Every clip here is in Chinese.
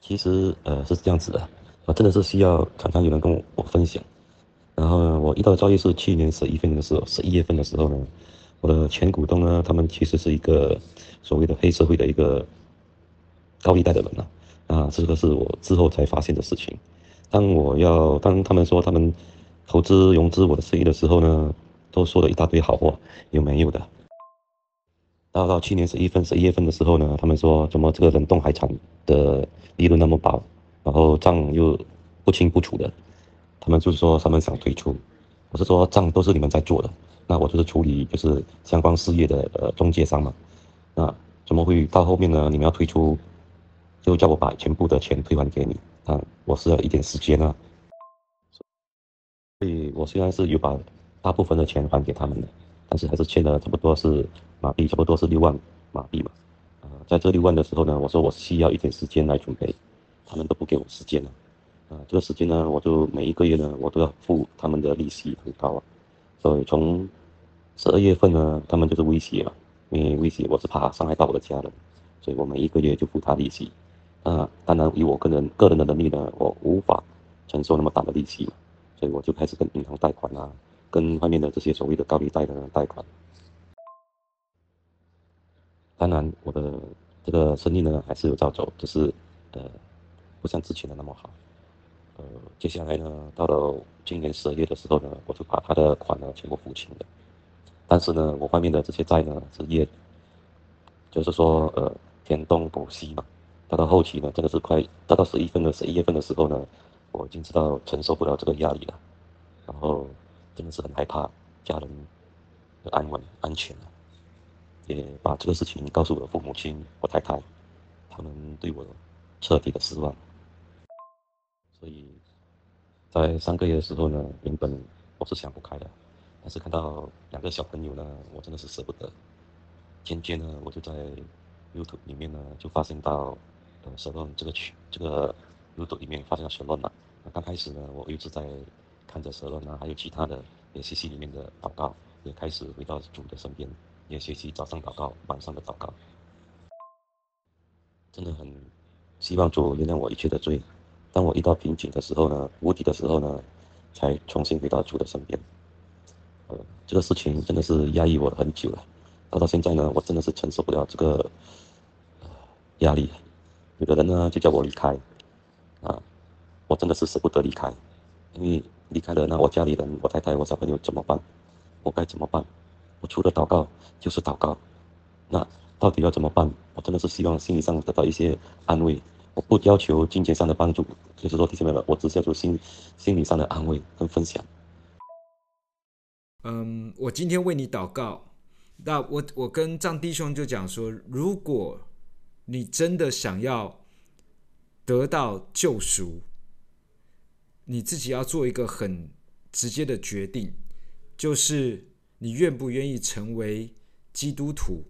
其实呃是这样子的，我真的是需要常常有人跟我分享。然后呢，我遇到的遭遇是去年十一月份的时候，十一月份的时候呢，我的前股东呢，他们其实是一个所谓的黑社会的一个高利贷的人呐、啊，啊，这个是我之后才发现的事情。当我要当他们说他们投资融资我的生意的时候呢，都说了一大堆好话，有没有的？到到去年十一份、十一月份的时候呢，他们说怎么这个冷冻海产的利润那么薄，然后账又不清不楚的。他们就是说，他们想退出。我是说，账都是你们在做的，那我就是处理就是相关事业的呃中介商嘛。那怎么会到后面呢？你们要退出，就叫我把全部的钱退还给你啊？我需要一点时间啊。所以我虽然是有把大部分的钱还给他们的，但是还是欠了差不多是马币，差不多是六万马币嘛。啊，在这六万的时候呢，我说我需要一点时间来准备，他们都不给我时间了。啊，这个时间呢，我就每一个月呢，我都要付他们的利息很高啊，所以从十二月份呢，他们就是威胁嘛，因为威胁我是怕伤害到我的家人，所以我每一个月就付他利息。啊，当然以我个人个人的能力呢，我无法承受那么大的利息，所以我就开始跟银行贷款啊，跟外面的这些所谓的高利贷的贷款。当然，我的这个生意呢还是有照走，只是呃，不像之前的那么好。呃，接下来呢，到了今年十二月的时候呢，我就把他的款呢全部付清了。但是呢，我外面的这些债呢是越，就是说呃填东补西嘛。到到后期呢，真的是快到到十一月份的十一月份的时候呢，我已经知道承受不了这个压力了，然后真的是很害怕家人的安稳安全了，也把这个事情告诉我的父母亲、我太太，他们对我彻底的失望。所以，在上个月的时候呢，原本我是想不开的，但是看到两个小朋友呢，我真的是舍不得。渐渐呢，我就在 YouTube 里面呢，就发现到呃，Salon 这个群，这个 YouTube 里面发现了 Salon 了。那刚开始呢，我一直在看着 Salon 啊，还有其他的 ACC 里面的祷告，也开始回到主的身边，也学习早上祷告，晚上的祷告。真的很希望主原谅我一切的罪。当我遇到瓶颈的时候呢，无底的时候呢，才重新回到主的身边。呃，这个事情真的是压抑我很久了，到到现在呢，我真的是承受不了这个呃压力。有的人呢就叫我离开，啊，我真的是舍不得离开，因为离开了，那我家里人、我太太、我小朋友怎么办？我该怎么办？我除了祷告就是祷告，那到底要怎么办？我真的是希望心理上得到一些安慰。我不要求金钱上的帮助，就是说，弟兄们，我只是要求心心理上的安慰跟分享。嗯，我今天为你祷告。那我我跟张弟兄就讲说，如果你真的想要得到救赎，你自己要做一个很直接的决定，就是你愿不愿意成为基督徒？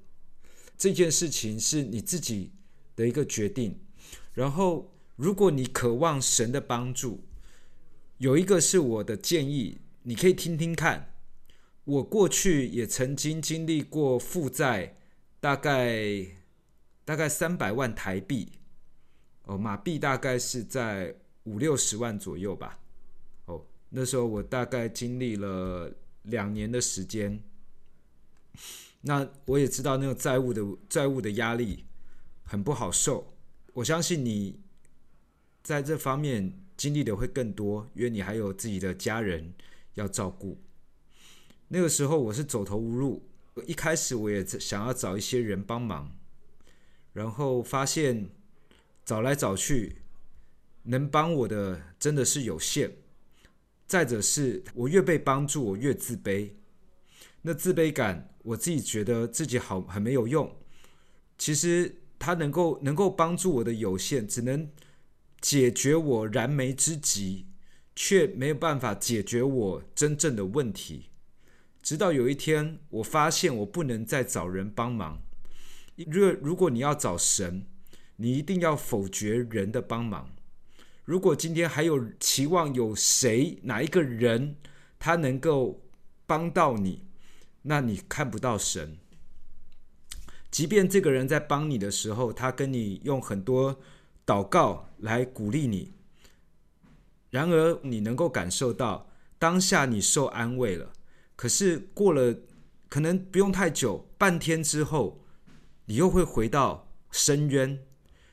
这件事情是你自己的一个决定。然后，如果你渴望神的帮助，有一个是我的建议，你可以听听看。我过去也曾经经历过负债，大概大概三百万台币，哦，马币大概是在五六十万左右吧。哦，那时候我大概经历了两年的时间。那我也知道那个债务的债务的压力很不好受。我相信你在这方面经历的会更多，因为你还有自己的家人要照顾。那个时候我是走投无路，一开始我也想要找一些人帮忙，然后发现找来找去能帮我的真的是有限。再者是我越被帮助，我越自卑。那自卑感，我自己觉得自己好很没有用。其实。他能够能够帮助我的有限，只能解决我燃眉之急，却没有办法解决我真正的问题。直到有一天，我发现我不能再找人帮忙。若如果你要找神，你一定要否决人的帮忙。如果今天还有期望有谁哪一个人他能够帮到你，那你看不到神。即便这个人在帮你的时候，他跟你用很多祷告来鼓励你。然而，你能够感受到当下你受安慰了，可是过了可能不用太久，半天之后，你又会回到深渊，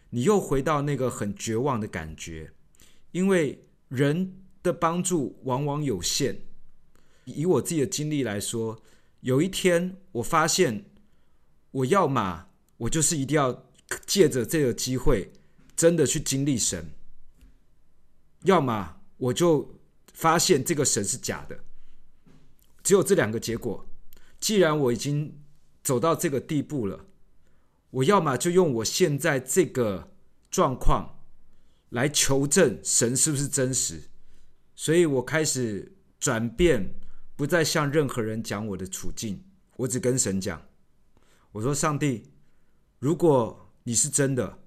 你又回到那个很绝望的感觉，因为人的帮助往往有限。以我自己的经历来说，有一天我发现，我要么我就是一定要借着这个机会，真的去经历神；要么我就发现这个神是假的。只有这两个结果。既然我已经走到这个地步了，我要么就用我现在这个状况来求证神是不是真实。所以我开始转变。不再向任何人讲我的处境，我只跟神讲。我说：“上帝，如果你是真的，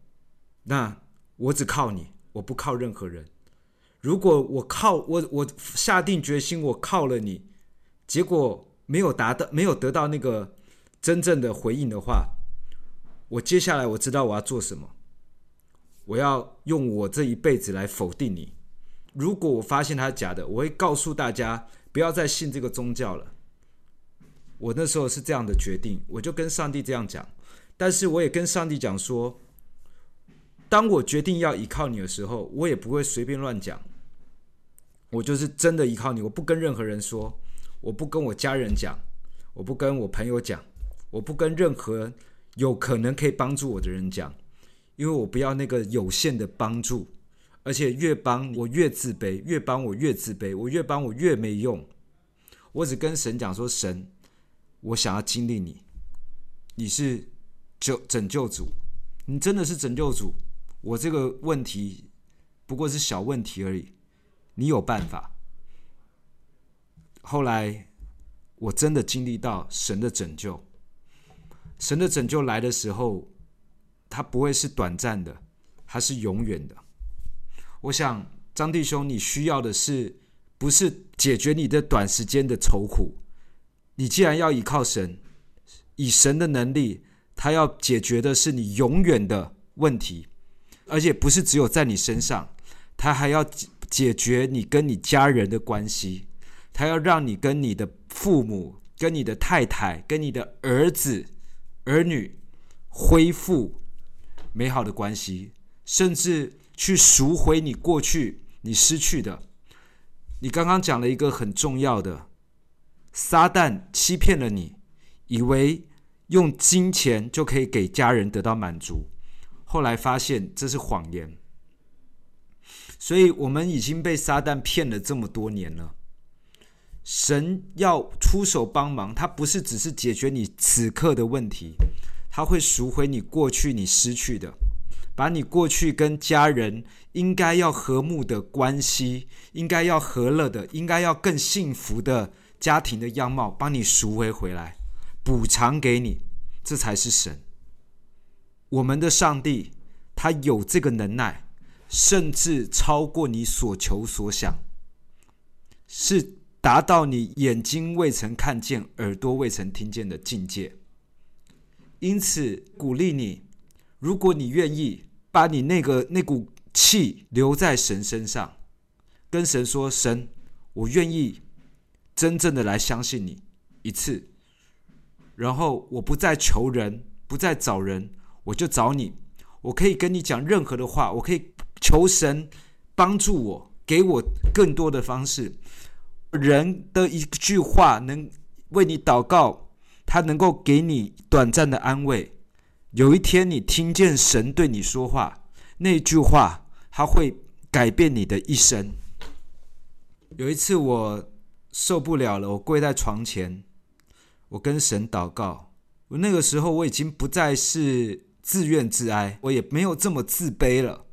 那我只靠你，我不靠任何人。如果我靠我，我下定决心，我靠了你，结果没有达到，没有得到那个真正的回应的话，我接下来我知道我要做什么。我要用我这一辈子来否定你。如果我发现它是假的，我会告诉大家。”不要再信这个宗教了。我那时候是这样的决定，我就跟上帝这样讲。但是我也跟上帝讲说，当我决定要依靠你的时候，我也不会随便乱讲。我就是真的依靠你，我不跟任何人说，我不跟我家人讲，我不跟我朋友讲，我不跟任何有可能可以帮助我的人讲，因为我不要那个有限的帮助。而且越帮我越自卑，越帮我越自卑，我越帮我越没用。我只跟神讲说：“神，我想要经历你，你是救拯救主，你真的是拯救主。我这个问题不过是小问题而已，你有办法。”后来我真的经历到神的拯救，神的拯救来的时候，它不会是短暂的，它是永远的。我想，张弟兄，你需要的是不是解决你的短时间的愁苦？你既然要依靠神，以神的能力，他要解决的是你永远的问题，而且不是只有在你身上，他还要解决你跟你家人的关系，他要让你跟你的父母、跟你的太太、跟你的儿子、儿女恢复美好的关系，甚至。去赎回你过去你失去的。你刚刚讲了一个很重要的，撒旦欺骗了你，以为用金钱就可以给家人得到满足，后来发现这是谎言。所以我们已经被撒旦骗了这么多年了。神要出手帮忙，他不是只是解决你此刻的问题，他会赎回你过去你失去的。把你过去跟家人应该要和睦的关系，应该要和乐的，应该要更幸福的家庭的样貌，帮你赎回回来，补偿给你，这才是神。我们的上帝，他有这个能耐，甚至超过你所求所想，是达到你眼睛未曾看见、耳朵未曾听见的境界。因此，鼓励你，如果你愿意。把你那个那股气留在神身上，跟神说：“神，我愿意真正的来相信你一次。然后我不再求人，不再找人，我就找你。我可以跟你讲任何的话，我可以求神帮助我，给我更多的方式。人的一句话能为你祷告，他能够给你短暂的安慰。”有一天，你听见神对你说话，那句话他会改变你的一生。有一次，我受不了了，我跪在床前，我跟神祷告。我那个时候，我已经不再是自怨自哀，我也没有这么自卑了，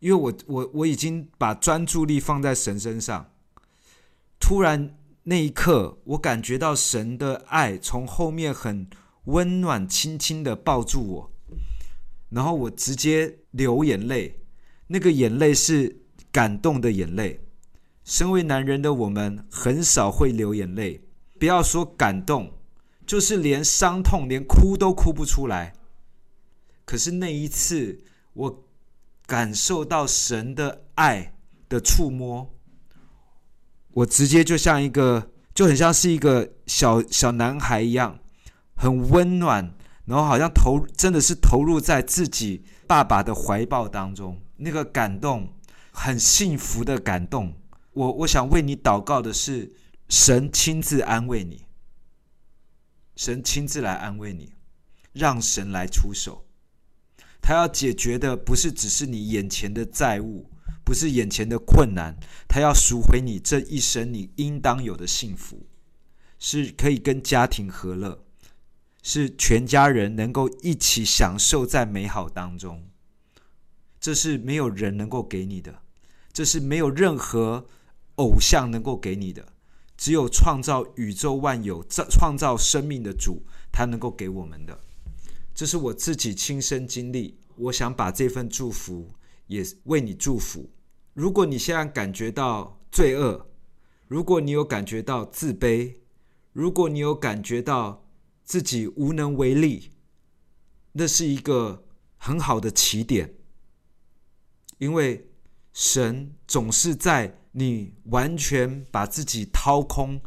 因为我我我已经把专注力放在神身上。突然那一刻，我感觉到神的爱从后面很。温暖，轻轻的抱住我，然后我直接流眼泪。那个眼泪是感动的眼泪。身为男人的我们，很少会流眼泪。不要说感动，就是连伤痛，连哭都哭不出来。可是那一次，我感受到神的爱的触摸，我直接就像一个，就很像是一个小小男孩一样，很温暖，然后好像投真的是投入在自己爸爸的怀抱当中，那个感动，很幸福的感动。我我想为你祷告的是，神亲自安慰你，神亲自来安慰你，让神来出手。他要解决的不是只是你眼前的债务，不是眼前的困难，他要赎回你这一生你应当有的幸福，是可以跟家庭和乐，是全家人能够一起享受在美好当中。这是没有人能够给你的，这是没有任何偶像能够给你的，只有创造宇宙万有、创创造生命的主，他能够给我们的。这是我自己亲身经历，我想把这份祝福也为你祝福。如果你现在感觉到罪恶，如果你有感觉到自卑，如果你有感觉到自己无能为力，那是一个很好的起点，因为神总是在你完全把自己掏空、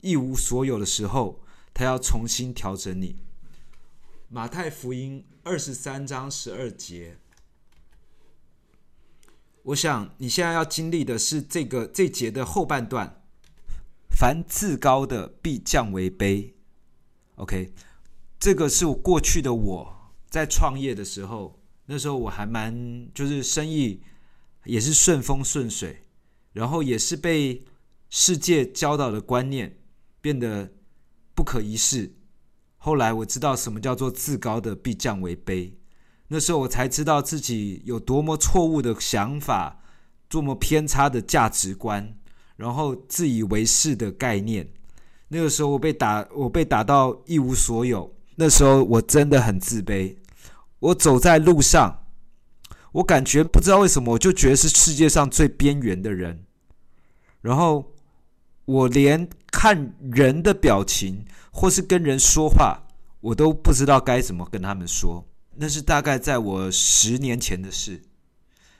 一无所有的时候，他要重新调整你。马太福音二十三章十二节，我想你现在要经历的是这个这节的后半段。凡自高的必降为卑。OK，这个是我过去的我在创业的时候，那时候我还蛮就是生意也是顺风顺水，然后也是被世界教导的观念变得不可一世。后来我知道什么叫做自高的必降为卑，那时候我才知道自己有多么错误的想法，多么偏差的价值观，然后自以为是的概念。那个时候我被打，我被打到一无所有。那时候我真的很自卑。我走在路上，我感觉不知道为什么，我就觉得是世界上最边缘的人。然后我连看人的表情。或是跟人说话，我都不知道该怎么跟他们说。那是大概在我十年前的事，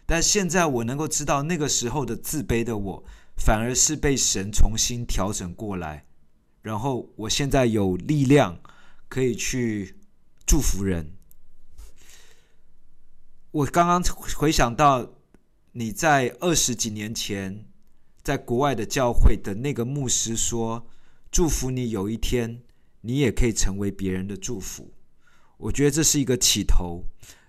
但现在我能够知道，那个时候的自卑的我，反而是被神重新调整过来。然后我现在有力量可以去祝福人。我刚刚回想到你在二十几年前在国外的教会的那个牧师说。祝福你有一天，你也可以成为别人的祝福。我觉得这是一个起头。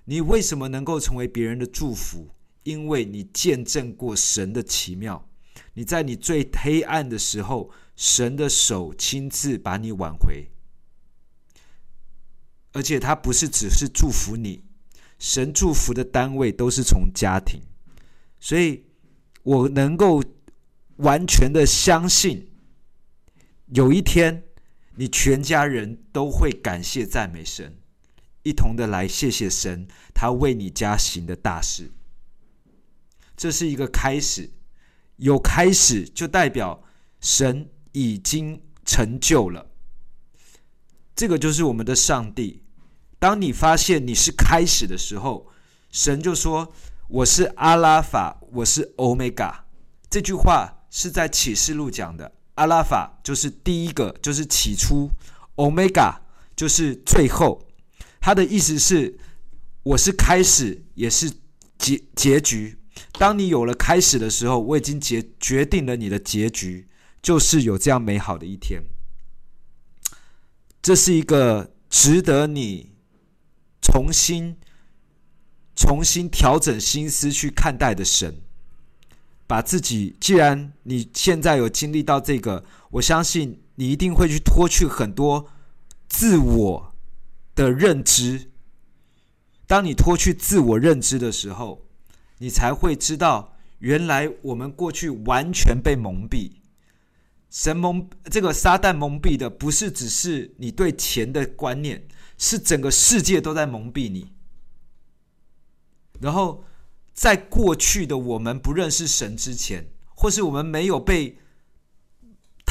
你为什么能够成为别人的祝福？因为你见证过神的奇妙。你在你最黑暗的时候，神的手亲自把你挽回。而且他不是只是祝福你，神祝福的单位都是从家庭。所以我能够完全的相信。有一天，你全家人都会感谢赞美神，一同的来谢谢神，他为你家行的大事。这是一个开始，有开始就代表神已经成就了。这个就是我们的上帝。当你发现你是开始的时候，神就说：“我是阿拉法，我是欧米伽。”这句话是在启示录讲的。阿拉法就是第一个，就是起初欧米伽就是最后。他的意思是，我是开始，也是结结局。当你有了开始的时候，我已经决决定了你的结局，就是有这样美好的一天。这是一个值得你重新、重新调整心思去看待的神。把自己，既然你现在有经历到这个，我相信你一定会去脱去很多自我的认知。当你脱去自我认知的时候，你才会知道，原来我们过去完全被蒙蔽。神蒙这个撒旦蒙蔽的，不是只是你对钱的观念，是整个世界都在蒙蔽你。然后。在过去的我们不认识神之前，或是我们没有被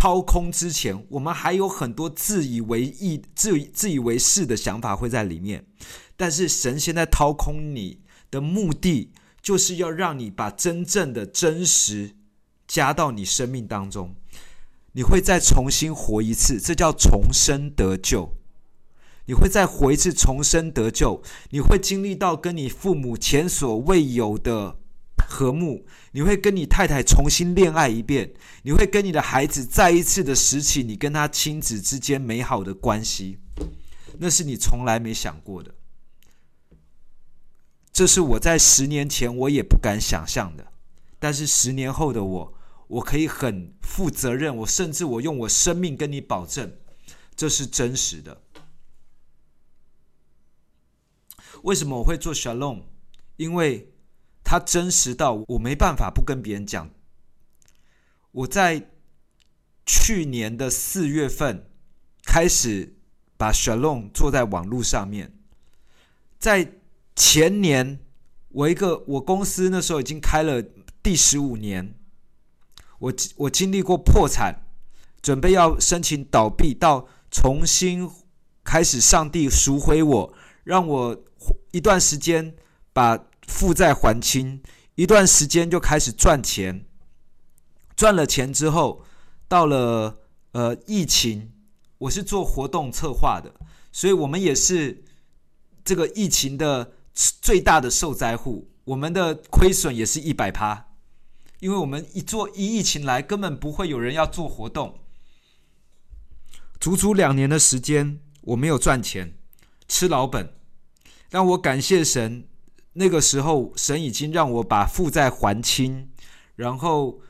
掏空之前，我们还有很多自以为意、自自以为是的想法会在里面。但是神现在掏空你的目的，就是要让你把真正的真实加到你生命当中，你会再重新活一次，这叫重生得救。你会再活一次，重生得救。你会经历到跟你父母前所未有的和睦。你会跟你太太重新恋爱一遍。你会跟你的孩子再一次的拾起你跟他亲子之间美好的关系。那是你从来没想过的。这是我在十年前我也不敢想象的。但是十年后的我，我可以很负责任。我甚至我用我生命跟你保证，这是真实的。为什么我会做沙龙因为它真实到我没办法不跟别人讲。我在去年的四月份开始把沙龙做在网络上面，在前年，我一个我公司那时候已经开了第十五年，我我经历过破产，准备要申请倒闭，到重新开始，上帝赎回我，让我。一段时间把负债还清，一段时间就开始赚钱。赚了钱之后，到了呃疫情，我是做活动策划的，所以我们也是这个疫情的最大的受灾户。我们的亏损也是一百趴，因为我们一做一疫情来，根本不会有人要做活动。足足两年的时间，我没有赚钱，吃老本。但我感谢神，那个时候神已经让我把负债还清，然后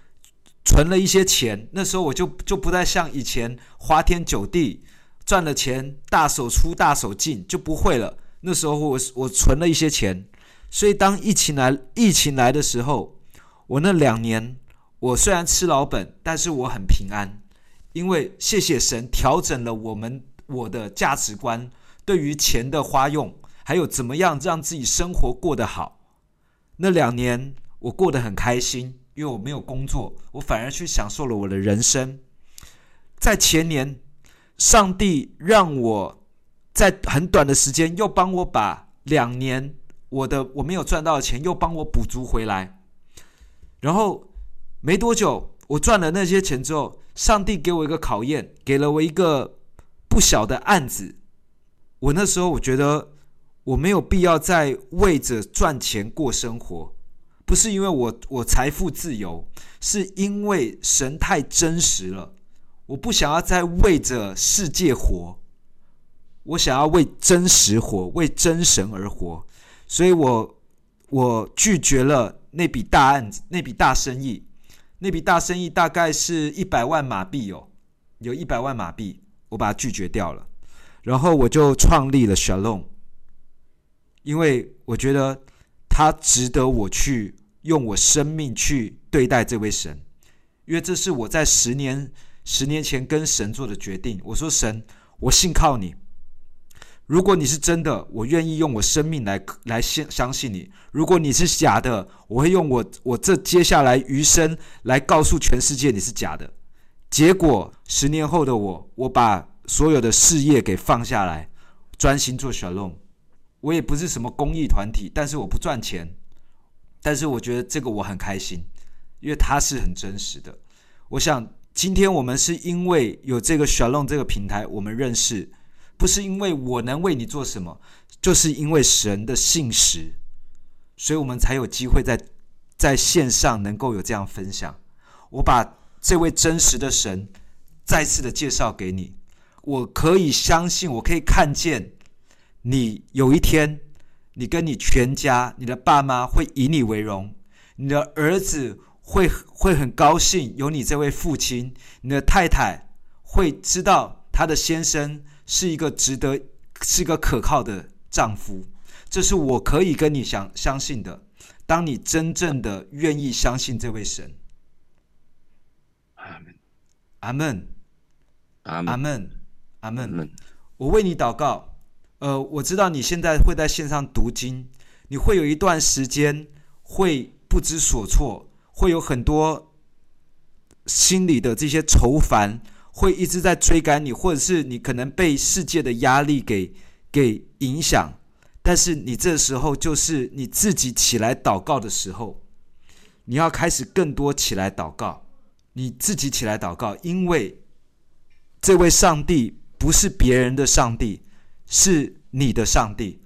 存了一些钱。那时候我就就不再像以前花天酒地，赚了钱大手出大手进，就不会了。那时候我我存了一些钱，所以当疫情来疫情来的时候，我那两年我虽然吃老本，但是我很平安，因为谢谢神调整了我们我的价值观，对于钱的花用。还有怎么样让自己生活过得好？那两年我过得很开心，因为我没有工作，我反而去享受了我的人生。在前年，上帝让我在很短的时间又帮我把两年我的我没有赚到的钱又帮我补足回来。然后没多久，我赚了那些钱之后，上帝给我一个考验，给了我一个不小的案子。我那时候我觉得。我没有必要再为着赚钱过生活，不是因为我我财富自由，是因为神太真实了。我不想要再为着世界活，我想要为真实活，为真神而活。所以我我拒绝了那笔大案子，那笔大生意，那笔大生意大概是一百万马币哦，有一百万马币，我把它拒绝掉了。然后我就创立了 Shalom。因为我觉得他值得我去用我生命去对待这位神，因为这是我在十年十年前跟神做的决定。我说神，我信靠你。如果你是真的，我愿意用我生命来来相相信你；如果你是假的，我会用我我这接下来余生来告诉全世界你是假的。结果十年后的我，我把所有的事业给放下来，专心做小龙。我也不是什么公益团体，但是我不赚钱，但是我觉得这个我很开心，因为它是很真实的。我想今天我们是因为有这个小弄这个平台，我们认识，不是因为我能为你做什么，就是因为神的信实，所以我们才有机会在在线上能够有这样分享。我把这位真实的神再次的介绍给你，我可以相信，我可以看见。你有一天，你跟你全家，你的爸妈会以你为荣，你的儿子会会很高兴有你这位父亲，你的太太会知道她的先生是一个值得、是一个可靠的丈夫。这是我可以跟你相相信的。当你真正的愿意相信这位神，阿门，阿门，阿门，阿门，我为你祷告。呃，我知道你现在会在线上读经，你会有一段时间会不知所措，会有很多心里的这些愁烦，会一直在追赶你，或者是你可能被世界的压力给给影响。但是你这时候就是你自己起来祷告的时候，你要开始更多起来祷告，你自己起来祷告，因为这位上帝不是别人的上帝，是你的上帝。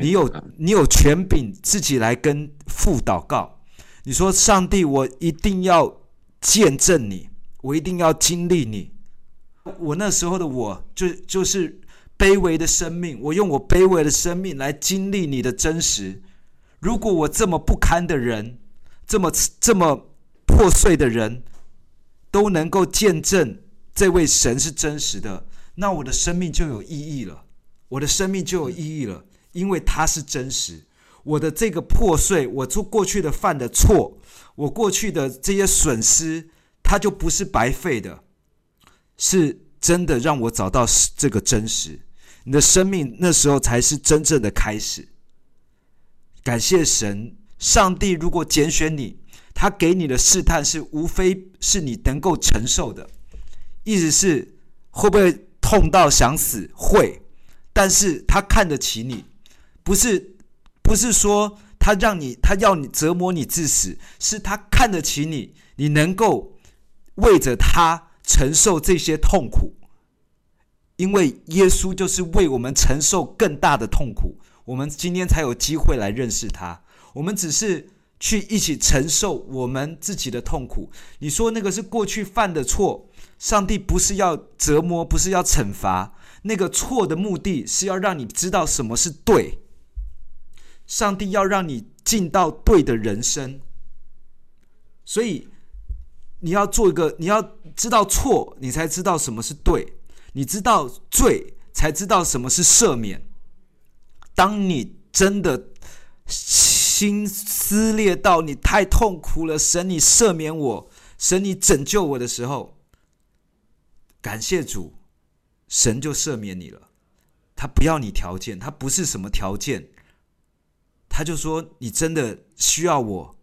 你有你有权柄自己来跟父祷告。你说：“上帝，我一定要见证你，我一定要经历你。我那时候的我就就是卑微的生命，我用我卑微的生命来经历你的真实。如果我这么不堪的人，这么这么破碎的人，都能够见证这位神是真实的，那我的生命就有意义了。我的生命就有意义了。”因为它是真实，我的这个破碎，我做过去的犯的错，我过去的这些损失，它就不是白费的，是真的让我找到这个真实。你的生命那时候才是真正的开始。感谢神，上帝如果拣选你，他给你的试探是无非是你能够承受的，意思是会不会痛到想死？会，但是他看得起你。不是，不是说他让你，他要你折磨你致死，是他看得起你，你能够为着他承受这些痛苦，因为耶稣就是为我们承受更大的痛苦，我们今天才有机会来认识他。我们只是去一起承受我们自己的痛苦。你说那个是过去犯的错，上帝不是要折磨，不是要惩罚，那个错的目的是要让你知道什么是对。上帝要让你进到对的人生，所以你要做一个，你要知道错，你才知道什么是对；你知道罪，才知道什么是赦免。当你真的心撕裂到你太痛苦了，神你赦免我，神你拯救我的时候，感谢主，神就赦免你了。他不要你条件，他不是什么条件。他就说：“你真的需要我，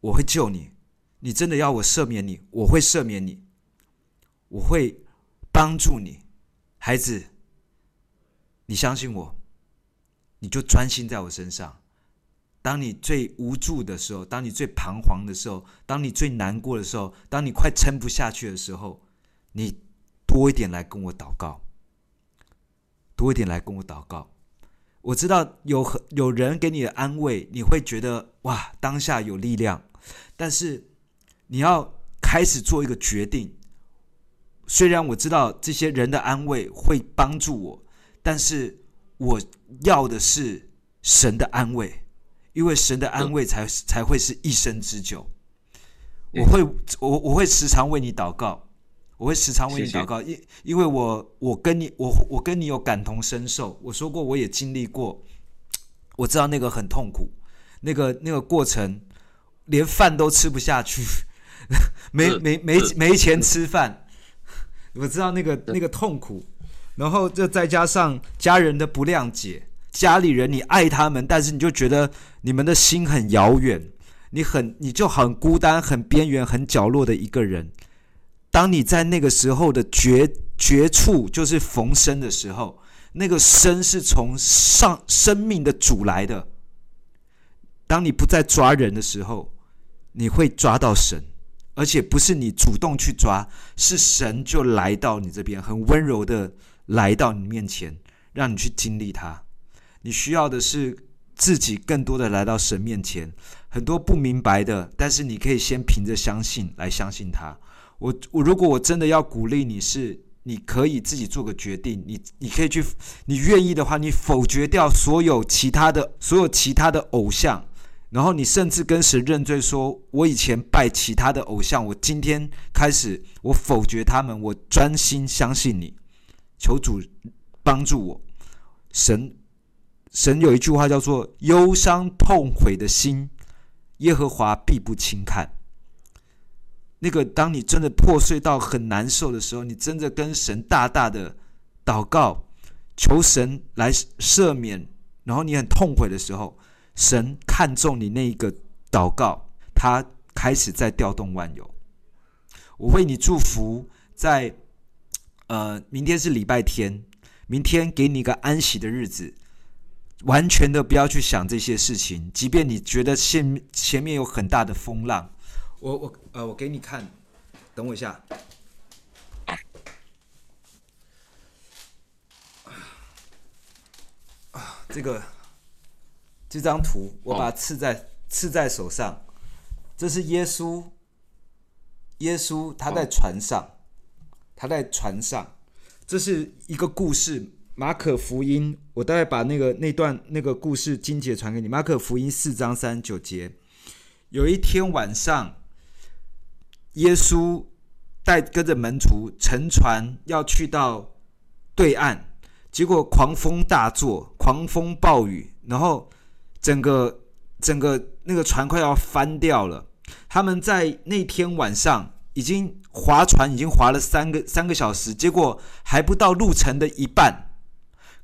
我会救你；你真的要我赦免你，我会赦免你，我会帮助你，孩子。你相信我，你就专心在我身上。当你最无助的时候，当你最彷徨的时候，当你最难过的时候，当你快撑不下去的时候，你多一点来跟我祷告，多一点来跟我祷告。”我知道有很有人给你的安慰，你会觉得哇，当下有力量。但是你要开始做一个决定。虽然我知道这些人的安慰会帮助我，但是我要的是神的安慰，因为神的安慰才才会是一生之久。我会我我会时常为你祷告。我会时常为你祷告，因因为我我跟你我我跟你有感同身受。我说过，我也经历过，我知道那个很痛苦，那个那个过程，连饭都吃不下去，没没没没钱吃饭。我知道那个那个痛苦，然后这再加上家人的不谅解，家里人你爱他们，但是你就觉得你们的心很遥远，你很你就很孤单、很边缘、很角落的一个人。当你在那个时候的绝绝处，就是逢生的时候，那个生是从上生命的主来的。当你不再抓人的时候，你会抓到神，而且不是你主动去抓，是神就来到你这边，很温柔的来到你面前，让你去经历他。你需要的是自己更多的来到神面前，很多不明白的，但是你可以先凭着相信来相信他。我我如果我真的要鼓励你，是你可以自己做个决定，你你可以去，你愿意的话，你否决掉所有其他的所有其他的偶像，然后你甚至跟神认罪，说我以前拜其他的偶像，我今天开始我否决他们，我专心相信你，求主帮助我。神神有一句话叫做“忧伤痛悔的心，耶和华必不轻看”。那个，当你真的破碎到很难受的时候，你真的跟神大大的祷告，求神来赦免，然后你很痛悔的时候，神看中你那一个祷告，他开始在调动万有。我为你祝福在，呃，明天是礼拜天，明天给你一个安息的日子。完全的不要去想这些事情，即便你觉得前前面有很大的风浪。我我呃，我给你看，等我一下。啊，这个这张图，我把它刺在刺在手上。这是耶稣，耶稣他在船上，他在船上。这是一个故事，马可福音。我大概把那个那段那个故事精节传给你。马可福音四章三十九节，有一天晚上。耶稣带跟着门徒乘船要去到对岸，结果狂风大作，狂风暴雨，然后整个整个那个船快要翻掉了。他们在那天晚上已经划船，已经划了三个三个小时，结果还不到路程的一半，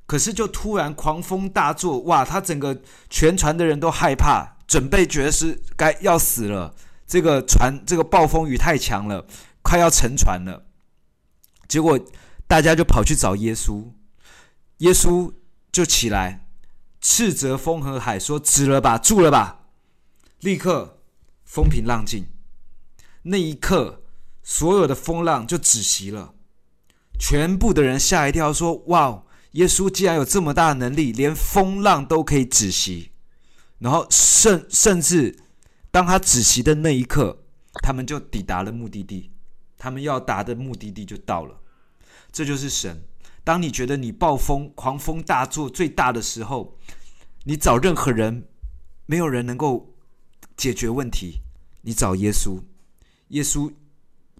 可是就突然狂风大作，哇！他整个全船的人都害怕，准备觉得是该要死了。这个船，这个暴风雨太强了，快要沉船了。结果大家就跑去找耶稣，耶稣就起来，斥责风和海，说：“止了吧，住了吧。”立刻风平浪静。那一刻，所有的风浪就止息了。全部的人吓一跳，说：“哇，耶稣既然有这么大的能力，连风浪都可以止息。”然后甚甚至。当他止息的那一刻，他们就抵达了目的地，他们要达的目的地就到了。这就是神。当你觉得你暴风、狂风大作最大的时候，你找任何人，没有人能够解决问题。你找耶稣，耶稣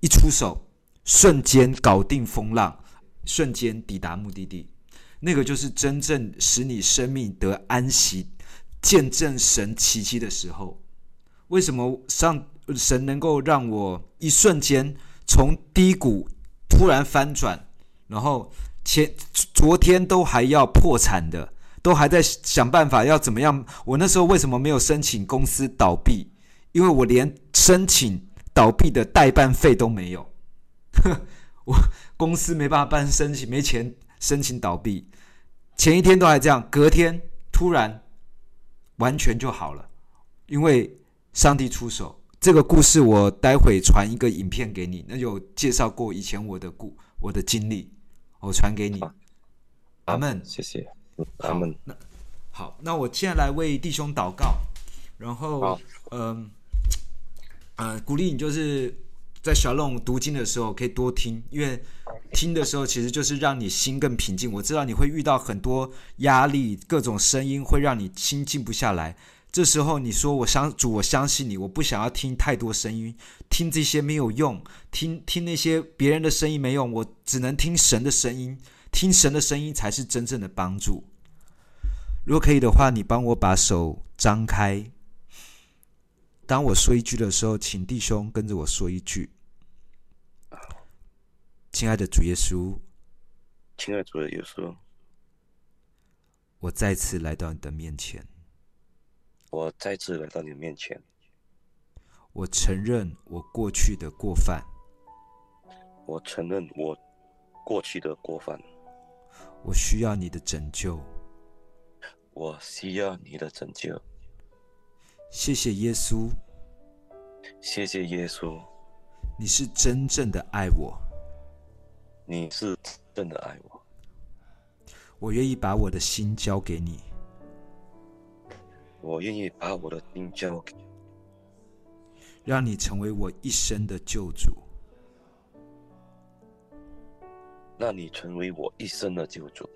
一出手，瞬间搞定风浪，瞬间抵达目的地。那个就是真正使你生命得安息、见证神奇迹的时候。为什么上神能够让我一瞬间从低谷突然翻转，然后前昨天都还要破产的，都还在想办法要怎么样？我那时候为什么没有申请公司倒闭？因为我连申请倒闭的代办费都没有，我公司没办法办申请，没钱申请倒闭。前一天都还这样，隔天突然完全就好了，因为。上帝出手，这个故事我待会传一个影片给你，那有介绍过以前我的故我的经历，我传给你。阿门，谢谢。阿门。那好，那我现在来为弟兄祷告，然后嗯呃，鼓励你就是在小龙读经的时候可以多听，因为听的时候其实就是让你心更平静。我知道你会遇到很多压力，各种声音会让你心静不下来。这时候你说，我相主，我相信你，我不想要听太多声音，听这些没有用，听听那些别人的声音没用，我只能听神的声音，听神的声音才是真正的帮助。如果可以的话，你帮我把手张开。当我说一句的时候，请弟兄跟着我说一句：“亲爱的主耶稣，亲爱的主耶稣，我再次来到你的面前。”我再次来到你的面前，我承认我过去的过犯。我承认我过去的过犯。我需要你的拯救。我需要你的拯救。谢谢耶稣。谢谢耶稣。你是真正的爱我。你是真的爱我。我愿意把我的心交给你。我愿意把我的心交给。你，让你成为我一生的救主，让你成为我一生的救主，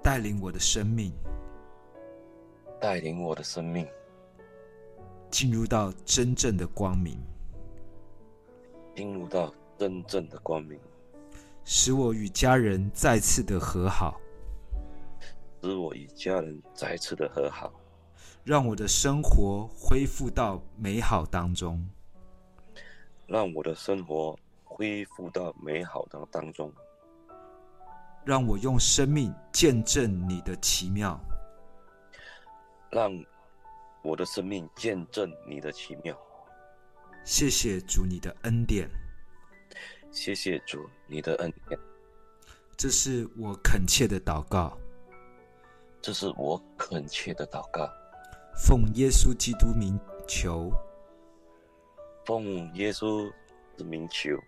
带领我的生命，带领我的生命。进入到真正的光明，进入到真正的光明，使我与家人再次的和好。使我与家人再次的和好，让我的生活恢复到美好当中，让我的生活恢复到美好的当中，让我用生命见证你的奇妙，让我的生命见证你的奇妙。谢谢主你的恩典，谢谢主你的恩典，这是我恳切的祷告。这是我恳切的祷告，奉耶稣基督名求，奉耶稣的名求，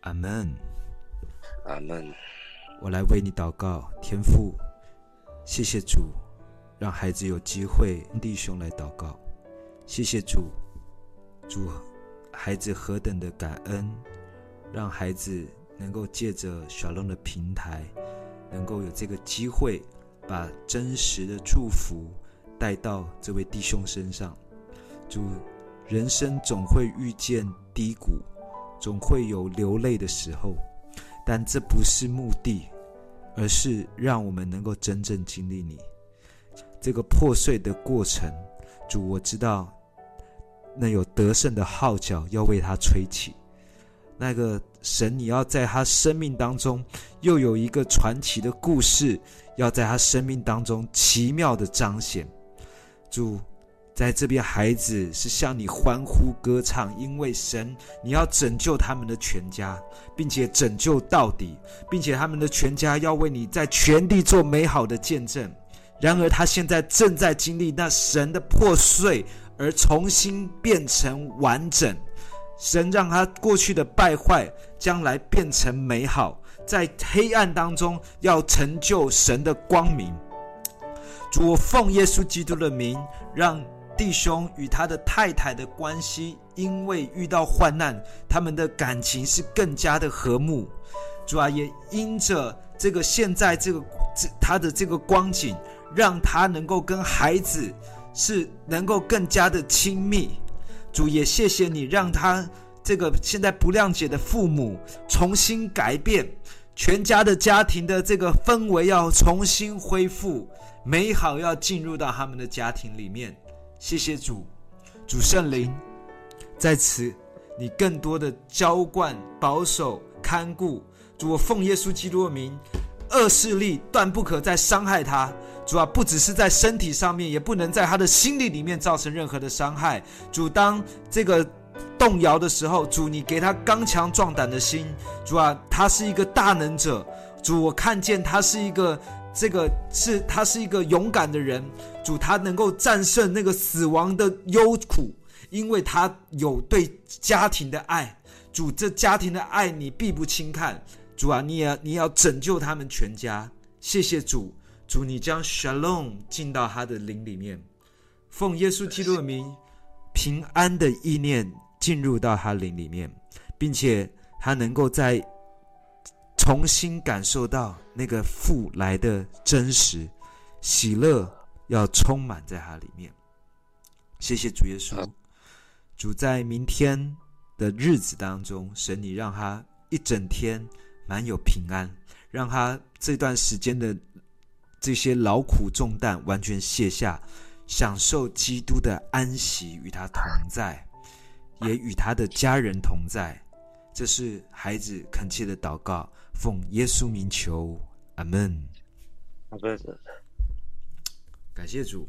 阿门，阿门。我来为你祷告，天父，谢谢主，让孩子有机会弟兄来祷告，谢谢主，主孩子何等的感恩，让孩子能够借着小龙的平台，能够有这个机会，把真实的祝福带到这位弟兄身上。主，人生总会遇见低谷，总会有流泪的时候。但这不是目的，而是让我们能够真正经历你这个破碎的过程。主，我知道那有得胜的号角要为他吹起。那个神，你要在他生命当中又有一个传奇的故事，要在他生命当中奇妙的彰显。主。在这边，孩子是向你欢呼歌唱，因为神，你要拯救他们的全家，并且拯救到底，并且他们的全家要为你在全地做美好的见证。然而，他现在正在经历那神的破碎，而重新变成完整。神让他过去的败坏，将来变成美好，在黑暗当中要成就神的光明。主，我奉耶稣基督的名，让。弟兄与他的太太的关系，因为遇到患难，他们的感情是更加的和睦。主啊，也因着这个现在这个这他的这个光景，让他能够跟孩子是能够更加的亲密。主也谢谢你，让他这个现在不谅解的父母重新改变，全家的家庭的这个氛围要重新恢复，美好要进入到他们的家庭里面。谢谢主，主圣灵，在此你更多的浇灌、保守、看顾。主，我奉耶稣基督的名，恶势力断不可再伤害他。主啊，不只是在身体上面，也不能在他的心里里面造成任何的伤害。主，当这个动摇的时候，主你给他刚强壮胆的心。主啊，他是一个大能者。主，我看见他是一个。这个是他是一个勇敢的人，主他能够战胜那个死亡的忧苦，因为他有对家庭的爱。主，这家庭的爱你必不轻看。主啊，你也你要拯救他们全家。谢谢主，主你将 Shalom 进到他的灵里面，奉耶稣基督的名，平安的意念进入到他灵里面，并且他能够在。重新感受到那个父来的真实喜乐，要充满在他里面。谢谢主耶稣，主在明天的日子当中，神你让他一整天满有平安，让他这段时间的这些劳苦重担完全卸下，享受基督的安息与他同在，也与他的家人同在。这是孩子恳切的祷告，奉耶稣名求，阿门。阿门。感谢主。